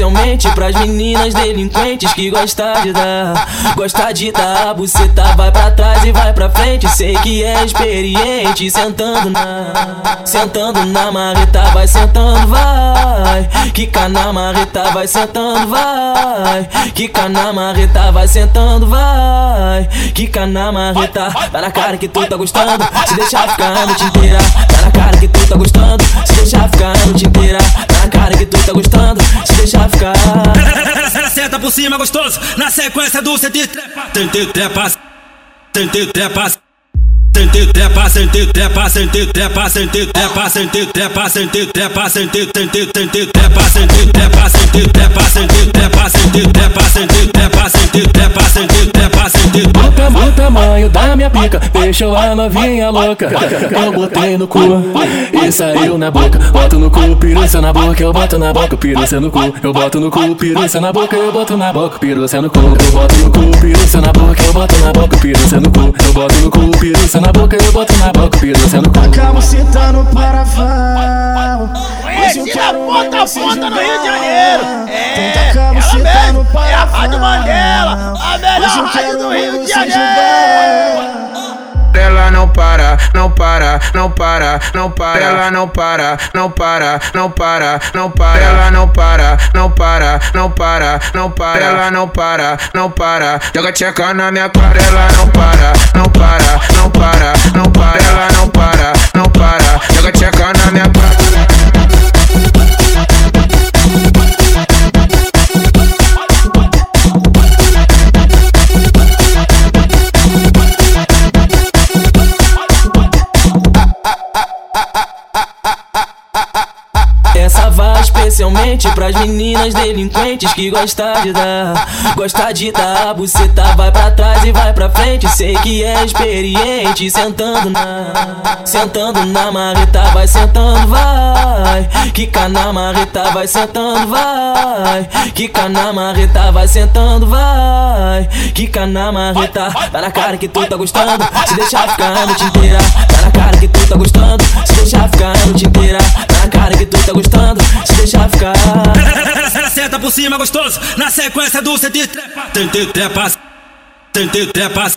especialmente pras meninas delinquentes que gostam de dar. Gosta de dar, buceta vai pra trás e vai pra frente. Sei que é experiente, sentando na. Sentando na marreta, vai sentando, vai. Quica na marreta, vai sentando, vai. Quica na marreta, vai sentando, vai. Quica na marreta, tá na cara que tu tá gostando. Se deixar ficar a noite inteira, tá na cara que tu tá gostando. Se deixar ficar a noite inteira, por cima gostoso, na sequência do senti trepa. Senti trepa, senti trepa. Senti trepa, senti trepa, senti trepa, senti trepa, senti trepa, senti trepa, senti senti senti trepa, senti trepa, senti trepa, senti trepa, senti trepa, minha pica, deixou a novinha louca. Eu botei no cu e saiu na boca. Boto no cu, piruça na boca, eu boto na boca, piruça no cu. Eu boto no cu, piruça na boca, eu boto na boca, piruça no cu. Eu boto no cu, piruça na boca, eu boto na boca, piruça no cu. Eu boto no cu, piruça na boca, eu boto na boca, piruça no cu. Acabo sentando para. Hoje eu a quero ponta ver a você ponta no jogar. Rio de Janeiro. É, ela a Rádio. Mandela, a melhor rádio do Rio de Janeiro. Ela não para, não para, não para, não para. Ela não para, não para, não para, não para. Ela não para, não para, não para, não para. Ela não para, não para. Joga tcheca na minha cara. Ela não para, não para, não para, não para. Especialmente pras meninas delinquentes que gostam de dar. Gosta de dar, buceta vai pra trás e vai pra frente. Sei que é experiente, sentando na. Sentando na marreta, vai sentando, vai. Quica na marreta, vai sentando, vai. Quica na marreta, vai sentando, vai. Quica na marreta, tá na cara que tu tá gostando. Se deixar ficar a noite inteira, tá na cara que tu tá gostando. Se deixar ficar a noite inteira, tá na cara que tu tá gostando. Se deixar ficar. Ela por cima gostoso, na sequência do senti trepa. Senti trepa, senti trepa.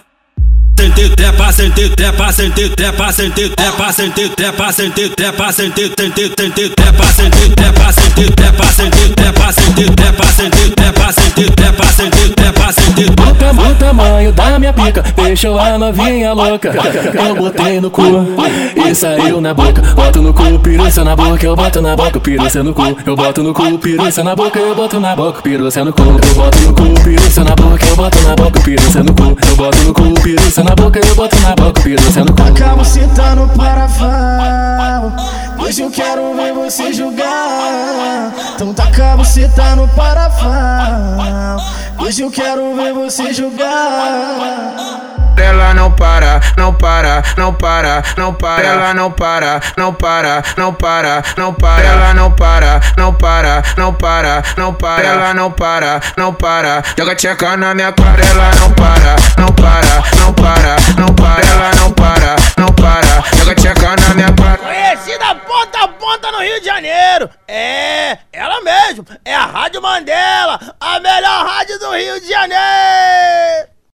Senti trepa, senti trepa, senti trepa, senti trepa, senti trepa, senti trepa, senti senti senti trepa, senti trepa, senti trepa, senti trepa, senti minha pica, deixou a novinha louca. Eu botei no cu e saiu na boca. Boto no cu, piruça na boca, eu boto na boca, piruça no cu. Eu boto no cu, piruça na boca, eu boto na boca, piruça no cu. Eu boto no cu, piruça na boca, eu boto na boca, piruça no cu. Eu boto no cu, piruça na boca, eu boto na boca, piruça no cu. Acabo sentando para. Hoje eu quero ver você jogar. Então tá acabo sentando para fal. Hoje eu quero ver você jogar. Ela não para, não para, não para, não para. Ela não para, não para, não para, não para. Ela não para, não para, não para, não para. Ela não para, não para. Joga tcheca na minha cara. Ela não para, não para, não É, ela mesmo, é a Rádio Mandela, a melhor rádio do Rio de Janeiro!